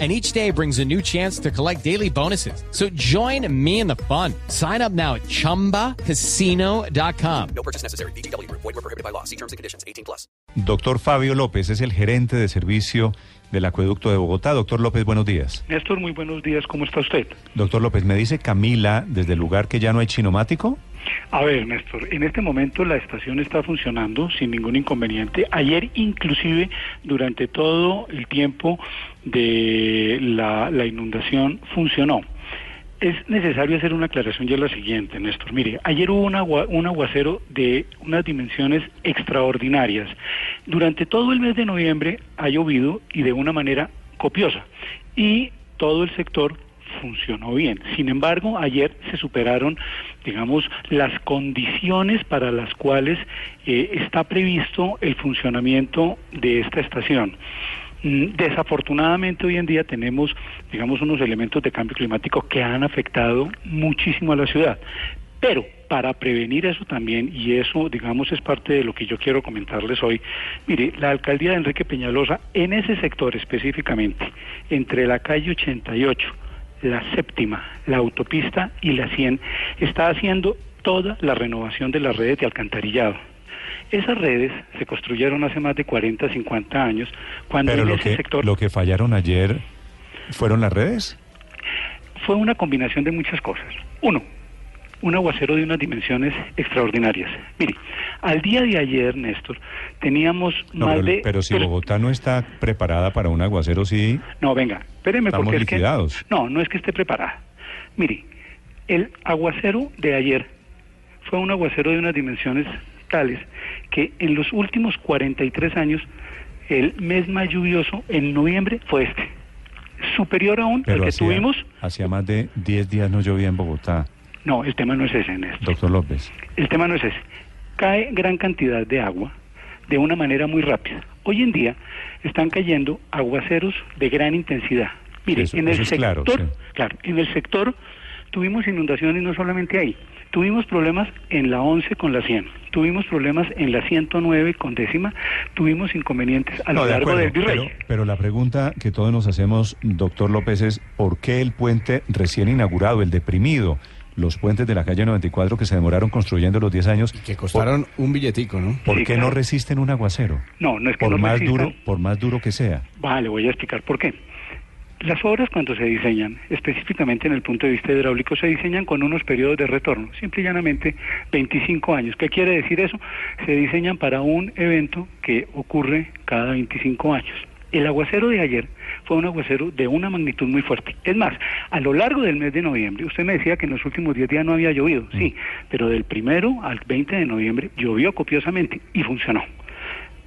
And each day brings a new chance to collect daily bonuses. So join me in the fun. Sign up now at chumbacasino.com. No purchase necessary. BGW. Void were prohibited by law. See terms and conditions. 18 plus. Doctor Fabio López es el gerente de servicio del acueducto de Bogotá. Doctor López, buenos días. Néstor, muy buenos días, ¿cómo está usted? Doctor López, me dice Camila desde el lugar que ya no hay chinomático. A ver, Néstor, en este momento la estación está funcionando sin ningún inconveniente. Ayer, inclusive, durante todo el tiempo de la, inundación, funcionó. Es necesario hacer una aclaración ya la siguiente, Néstor. Mire, ayer hubo un, agua- un aguacero de unas dimensiones extraordinarias. Durante todo el mes de noviembre ha llovido y de una manera copiosa. Y todo el sector funcionó bien. Sin embargo, ayer se superaron, digamos, las condiciones para las cuales eh, está previsto el funcionamiento de esta estación. Mm, Desafortunadamente hoy en día tenemos, digamos, unos elementos de cambio climático que han afectado muchísimo a la ciudad. Pero para prevenir eso también, y eso, digamos, es parte de lo que yo quiero comentarles hoy, mire, la alcaldía de Enrique Peñalosa, en ese sector específicamente, entre la calle 88, la séptima, la autopista y la 100, está haciendo toda la renovación de las redes de alcantarillado. Esas redes se construyeron hace más de 40, 50 años, cuando Pero en lo ese que, sector lo que fallaron ayer fueron las redes. fue una combinación de muchas cosas. Uno, un aguacero de unas dimensiones extraordinarias. Mire, al día de ayer, Néstor, teníamos No, más pero, de... pero si Bogotá no está preparada para un aguacero, sí. No, venga, espéreme Estamos porque es que... liquidados. No, no es que esté preparada. Mire, el aguacero de ayer fue un aguacero de unas dimensiones tales que en los últimos 43 años el mes más lluvioso en noviembre fue este. Superior aún Pero al que tuvimos... hacía más de 10 días no llovía en Bogotá. No, el tema no es ese, Néstor. Doctor López. El tema no es ese. Cae gran cantidad de agua de una manera muy rápida. Hoy en día están cayendo aguaceros de gran intensidad. Mire, Eso- en el sector, claro, sí. claro, en el sector tuvimos inundaciones no solamente ahí. Tuvimos problemas en la 11 con la 100, tuvimos problemas en la 109 con décima, tuvimos inconvenientes a lo No, de largo acuerdo, del virrey. pero, pero la pregunta que todos nos hacemos, doctor López, es ¿por qué el puente recién inaugurado, el deprimido, los puentes de la calle 94 que se demoraron construyendo los 10 años, Que costaron un billetico, ¿no? ¿por Sí, qué no resisten un aguacero? No, no es que Por no más resistan. duro, por más duro que sea. Vale, voy a explicar por qué. Las obras cuando se diseñan, específicamente en el punto de vista hidráulico, se diseñan con unos periodos de retorno, simple y llanamente 25 años. ¿Qué quiere decir eso? Se diseñan para un evento que ocurre cada 25 años. El aguacero de ayer fue un aguacero de una magnitud muy fuerte. Es más, a lo largo del mes de noviembre, usted me decía que en los últimos 10 días no había llovido, sí, pero del primero al 20 de noviembre llovió copiosamente y funcionó.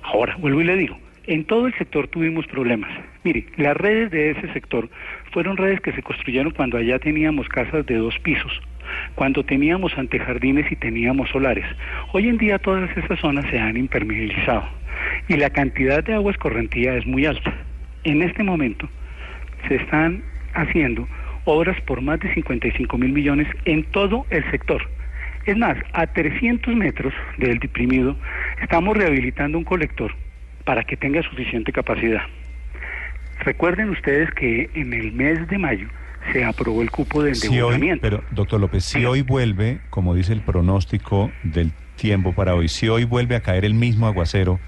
Ahora, vuelvo y le digo, en todo el sector tuvimos problemas. Mire, las redes de ese sector fueron redes que se construyeron cuando allá teníamos casas de dos pisos, cuando teníamos antejardines y teníamos solares. Hoy en día todas esas zonas se han impermeabilizado y la cantidad de agua escorrentía es muy alta. En este momento se están haciendo obras por más de 55 mil millones en todo el sector. Es más, a 300 metros del deprimido estamos rehabilitando un colector para que tenga suficiente capacidad. Recuerden ustedes que en el mes de mayo se aprobó el cupo de Si endeudamiento. pero doctor López, si hoy vuelve, como dice el pronóstico del tiempo para hoy, si hoy vuelve a caer el mismo aguacero,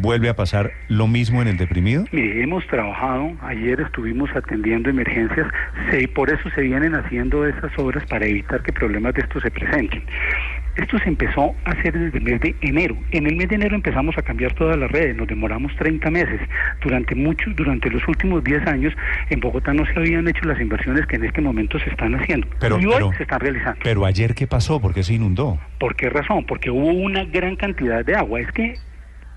¿vuelve a pasar lo mismo en el deprimido? Mire, hemos trabajado, ayer estuvimos atendiendo emergencias, se- y por eso se vienen haciendo esas obras para evitar que problemas de estos se presenten. Esto se empezó a hacer desde el mes de enero. En el mes de enero empezamos a cambiar todas las redes, nos demoramos 30 meses. Durante muchos, durante los últimos 10 años, en Bogotá no se habían hecho las inversiones que en este momento se están haciendo. Pero, y hoy pero- se están realizando. Pero ayer, ¿qué pasó? ¿Por qué se inundó? ¿Por qué razón? Porque hubo una gran cantidad de agua. Es que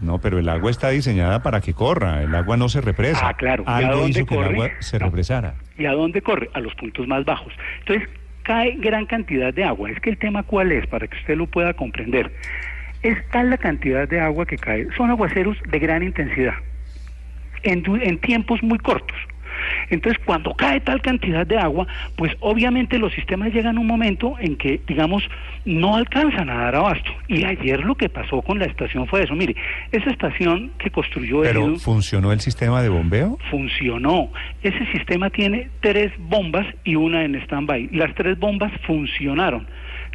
No, pero el agua está diseñada para que corra, el agua no se represa. Ah, claro. ¿Y a dónde hizo que el corre? agua se No. represara. ¿Y a dónde corre? A los puntos más bajos. Entonces, cae gran cantidad de agua. Es que el tema cuál es, para que usted lo pueda comprender. es tal la cantidad de agua que cae. Son aguaceros de gran intensidad, en, en tiempos muy cortos. Entonces, cuando cae tal cantidad de agua, pues obviamente los sistemas llegan a un momento en que, digamos, no alcanzan a dar abasto. Y ayer lo que pasó con la estación fue eso. Mire, esa estación que construyó Pero ¿funcionó el sistema de bombeo? funcionó. Ese sistema tiene tres bombas y una en stand-by. Las tres bombas funcionaron.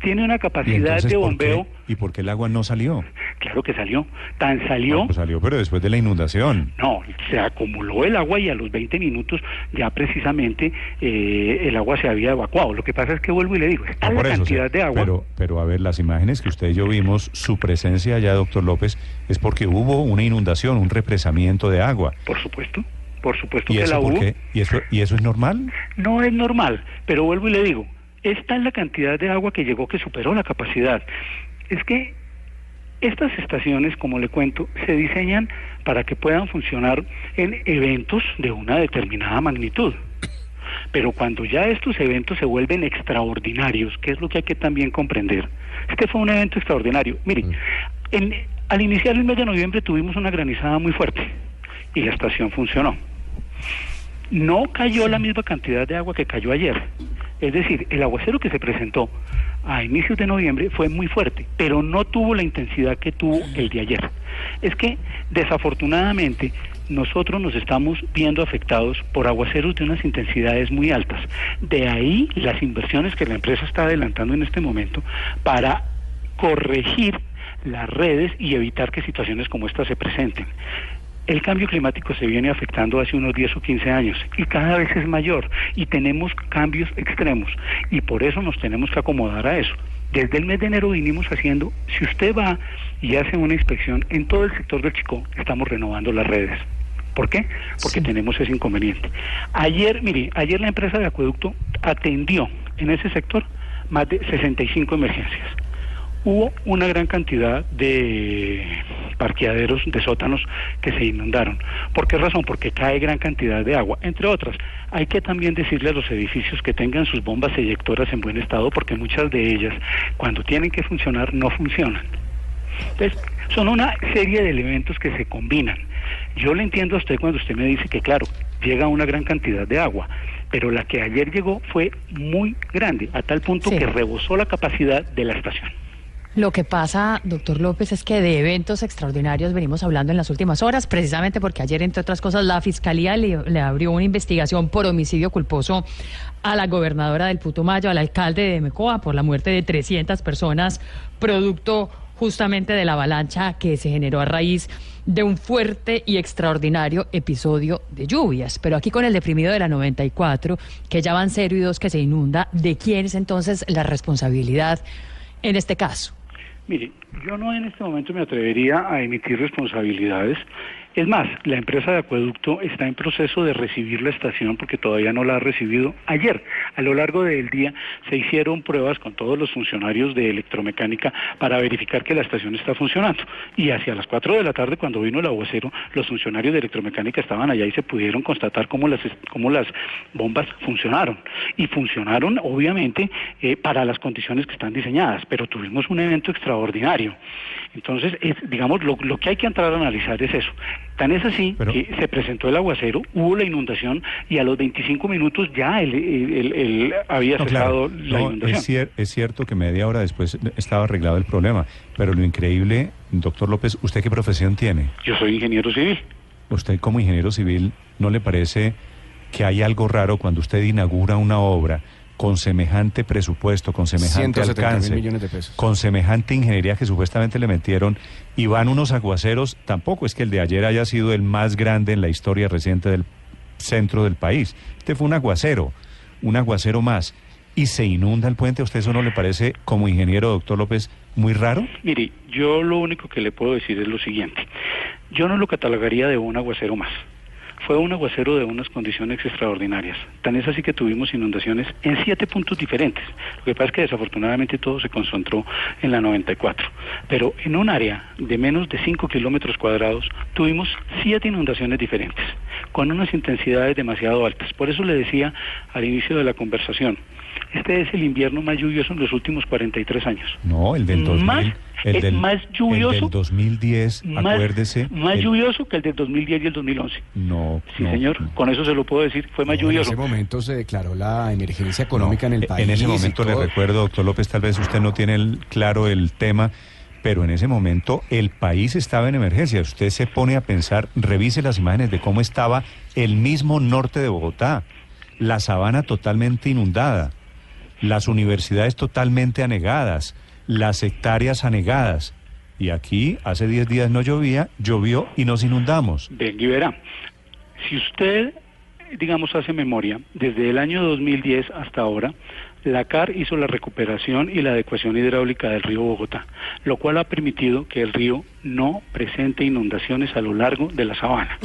Tiene una ¿Y capacidad entonces de bombeo. ¿Y por qué el agua no salió? Claro que salió. Tan salió. No, pues salió, pero después de la inundación. No, se acumuló el agua y a los 20 minutos ya precisamente eh, el agua se había evacuado. Lo que pasa es que vuelvo y le digo, está No, la eso, cantidad sí. de agua. Pero, pero a ver, las imágenes que usted y yo vimos, su presencia allá, doctor López, es porque hubo una inundación, un represamiento de agua. Por supuesto, por supuesto ¿Y que eso la hubo. ¿Y eso, ¿Y eso es normal? No es normal, pero vuelvo y le digo, esta es la cantidad de agua que llegó que superó la capacidad. Es que estas estaciones, como le cuento, se diseñan para que puedan funcionar en eventos de una determinada magnitud. Pero cuando ya estos eventos se vuelven extraordinarios, que es lo que hay que también comprender, este fue un evento extraordinario. Mire, en- al iniciar el mes de noviembre tuvimos una granizada muy fuerte y la estación funcionó no cayó la misma cantidad de agua que cayó ayer. Es decir, el aguacero que se presentó a inicios de noviembre fue muy fuerte, pero no tuvo la intensidad que tuvo el de ayer. Es que, desafortunadamente, nosotros nos estamos viendo afectados por aguaceros de unas intensidades muy altas. De ahí las inversiones que la empresa está adelantando en este momento para corregir las redes y evitar que situaciones como esta se presenten. El cambio climático se viene afectando hace unos 10 o 15 años y cada vez es mayor y tenemos cambios extremos y por eso nos tenemos que acomodar a eso. Desde el mes de enero vinimos haciendo, si usted va y hace una inspección en todo el sector del Chico, estamos renovando las redes. ¿Por qué? Porque tenemos ese inconveniente. Ayer, mire, ayer la empresa de acueducto atendió en ese sector más de 65 emergencias hubo una gran cantidad de parqueaderos, de sótanos que se inundaron. ¿Por qué razón? Porque cae gran cantidad de agua. Entre otras, hay que también decirle a los edificios que tengan sus bombas eyectoras en buen estado porque muchas de ellas, cuando tienen que funcionar, no funcionan. Entonces, son una serie de elementos que se combinan. Yo le entiendo a usted cuando usted me dice que, claro, llega una gran cantidad de agua, pero la que ayer llegó fue muy grande, a tal punto Sí. que rebosó la capacidad de la estación. Lo que pasa, doctor López, es que de eventos extraordinarios venimos hablando en las últimas horas, precisamente porque ayer, entre otras cosas, la Fiscalía le, abrió una investigación por homicidio culposo a la gobernadora del Putumayo, al alcalde de Mecoa, por la muerte de 300 personas, producto justamente de la avalancha que se generó a raíz de un fuerte y extraordinario episodio de lluvias. Pero aquí con el deprimido de la 94, que ya van cero y dos que se inunda, ¿de quién es entonces la responsabilidad en este caso? Mire, yo no en este momento me atrevería a emitir responsabilidades. Es más, la empresa de acueducto está en proceso de recibir la estación porque todavía no la ha recibido. Ayer, a lo largo del día, se hicieron pruebas con todos los funcionarios de electromecánica para verificar que la estación está funcionando. Y hacia las 4 de la tarde, cuando vino el aguacero, los funcionarios de electromecánica estaban allá y se pudieron constatar cómo las, cómo las bombas funcionaron. Y funcionaron, obviamente, eh, para las condiciones que están diseñadas, pero tuvimos un evento extraordinario. Entonces, es, digamos, lo, lo que hay que entrar a analizar es eso. Tan es así Pero- que se presentó el aguacero, hubo la inundación y a los 25 minutos ya el, el- el- había No, cesado claro, la no, inundación. es, cier- es cierto que media hora después estaba arreglado el problema, pero lo increíble, doctor López, ¿usted qué profesión tiene? Yo soy ingeniero civil. ¿Usted como ingeniero civil no le parece que hay algo raro cuando usted inaugura una obra con semejante presupuesto, con semejante 170 mil alcance, millones de pesos. con semejante ingeniería que supuestamente le metieron y van unos aguaceros? Tampoco es que el de ayer haya sido el más grande en la historia reciente del centro del país. Este fue un aguacero, un aguacero más. Y se inunda el puente, ¿a usted eso no le parece, como ingeniero, doctor López, muy raro? Mire, yo lo único que le puedo decir es lo siguiente. Yo no lo catalogaría de un aguacero más. Fue un aguacero de unas condiciones extraordinarias. Tan es así que tuvimos inundaciones en siete puntos diferentes. Lo que pasa es que desafortunadamente todo se concentró en la 94. Pero en un área de menos de 5 kilómetros cuadrados tuvimos siete inundaciones diferentes, con unas intensidades demasiado altas. Por eso le decía al inicio de la conversación, este es el invierno más lluvioso en los últimos 43 años. No, el del 2000, Más, El es del- más El lluvioso. del 2010, más, acuérdese. más el- lluvioso que el del 2010 y el 2011. No, Sí, no, señor, no. con eso se lo puedo decir, fue más No, en lluvioso. ese momento se declaró la emergencia económica en el país. En ese momento le recuerdo, doctor López, tal vez usted no tiene el- claro el tema, pero en ese momento el país estaba en emergencia. Usted se pone a pensar, revise las imágenes de cómo estaba el mismo norte de Bogotá, la sabana totalmente inundada, las universidades totalmente anegadas, las hectáreas anegadas. Y aquí hace 10 días no llovía, llovió y nos inundamos. Venga y. Si usted, digamos, hace memoria, desde el año 2010 hasta ahora, la CAR hizo la recuperación y la adecuación hidráulica del río Bogotá, lo cual ha permitido que el río no presente inundaciones a lo largo de la sabana.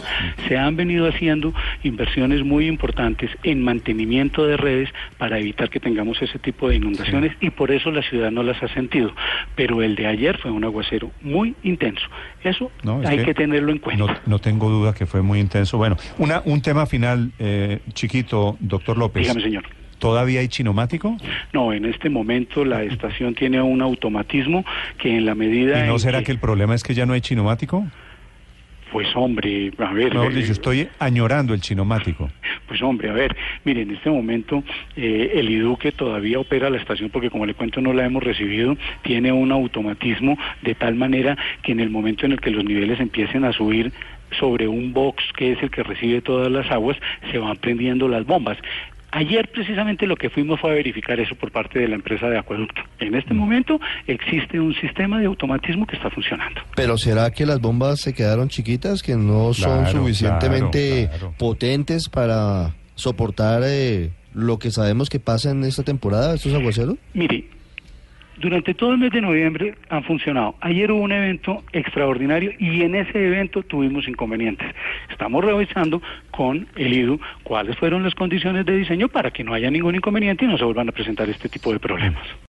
Se han venido haciendo inversiones muy importantes en mantenimiento de redes para evitar que tengamos ese tipo de inundaciones y por eso la ciudad no las ha sentido. Pero el de ayer fue un aguacero muy intenso. Eso No, es hay que, tenerlo en cuenta. No, no tengo duda que fue muy intenso. Bueno, una, un tema final, eh, chiquito, doctor López. Dígame, señor. ¿Todavía hay chinomático? No, en este momento la estación tiene un automatismo que en la medida ¿Y no será que el problema es que ya no hay chinomático? Pues hombre, a ver... Mejor eh, dicho, estoy añorando el chinomático. Pues hombre, a ver, mire, en este momento eh, el IDUQE todavía opera la estación porque como le cuento no la hemos recibido, tiene un automatismo de tal manera que en el momento en el que los niveles empiecen a subir sobre un box que es el que recibe todas las aguas, se van prendiendo las bombas. Ayer precisamente lo que fuimos fue a verificar eso por parte de la empresa de acueducto. En este momento existe un sistema de automatismo que está funcionando. Pero ¿será que las bombas se quedaron chiquitas, que no son Claro, suficientemente claro, claro. potentes para soportar eh, lo que sabemos que pasa en esta temporada, estos aguaceros? Mire, durante todo el mes de noviembre han funcionado. Ayer hubo un evento extraordinario y en ese evento tuvimos inconvenientes. Estamos revisando con el IDU cuáles fueron las condiciones de diseño para que no haya ningún inconveniente y no se vuelvan a presentar este tipo de problemas.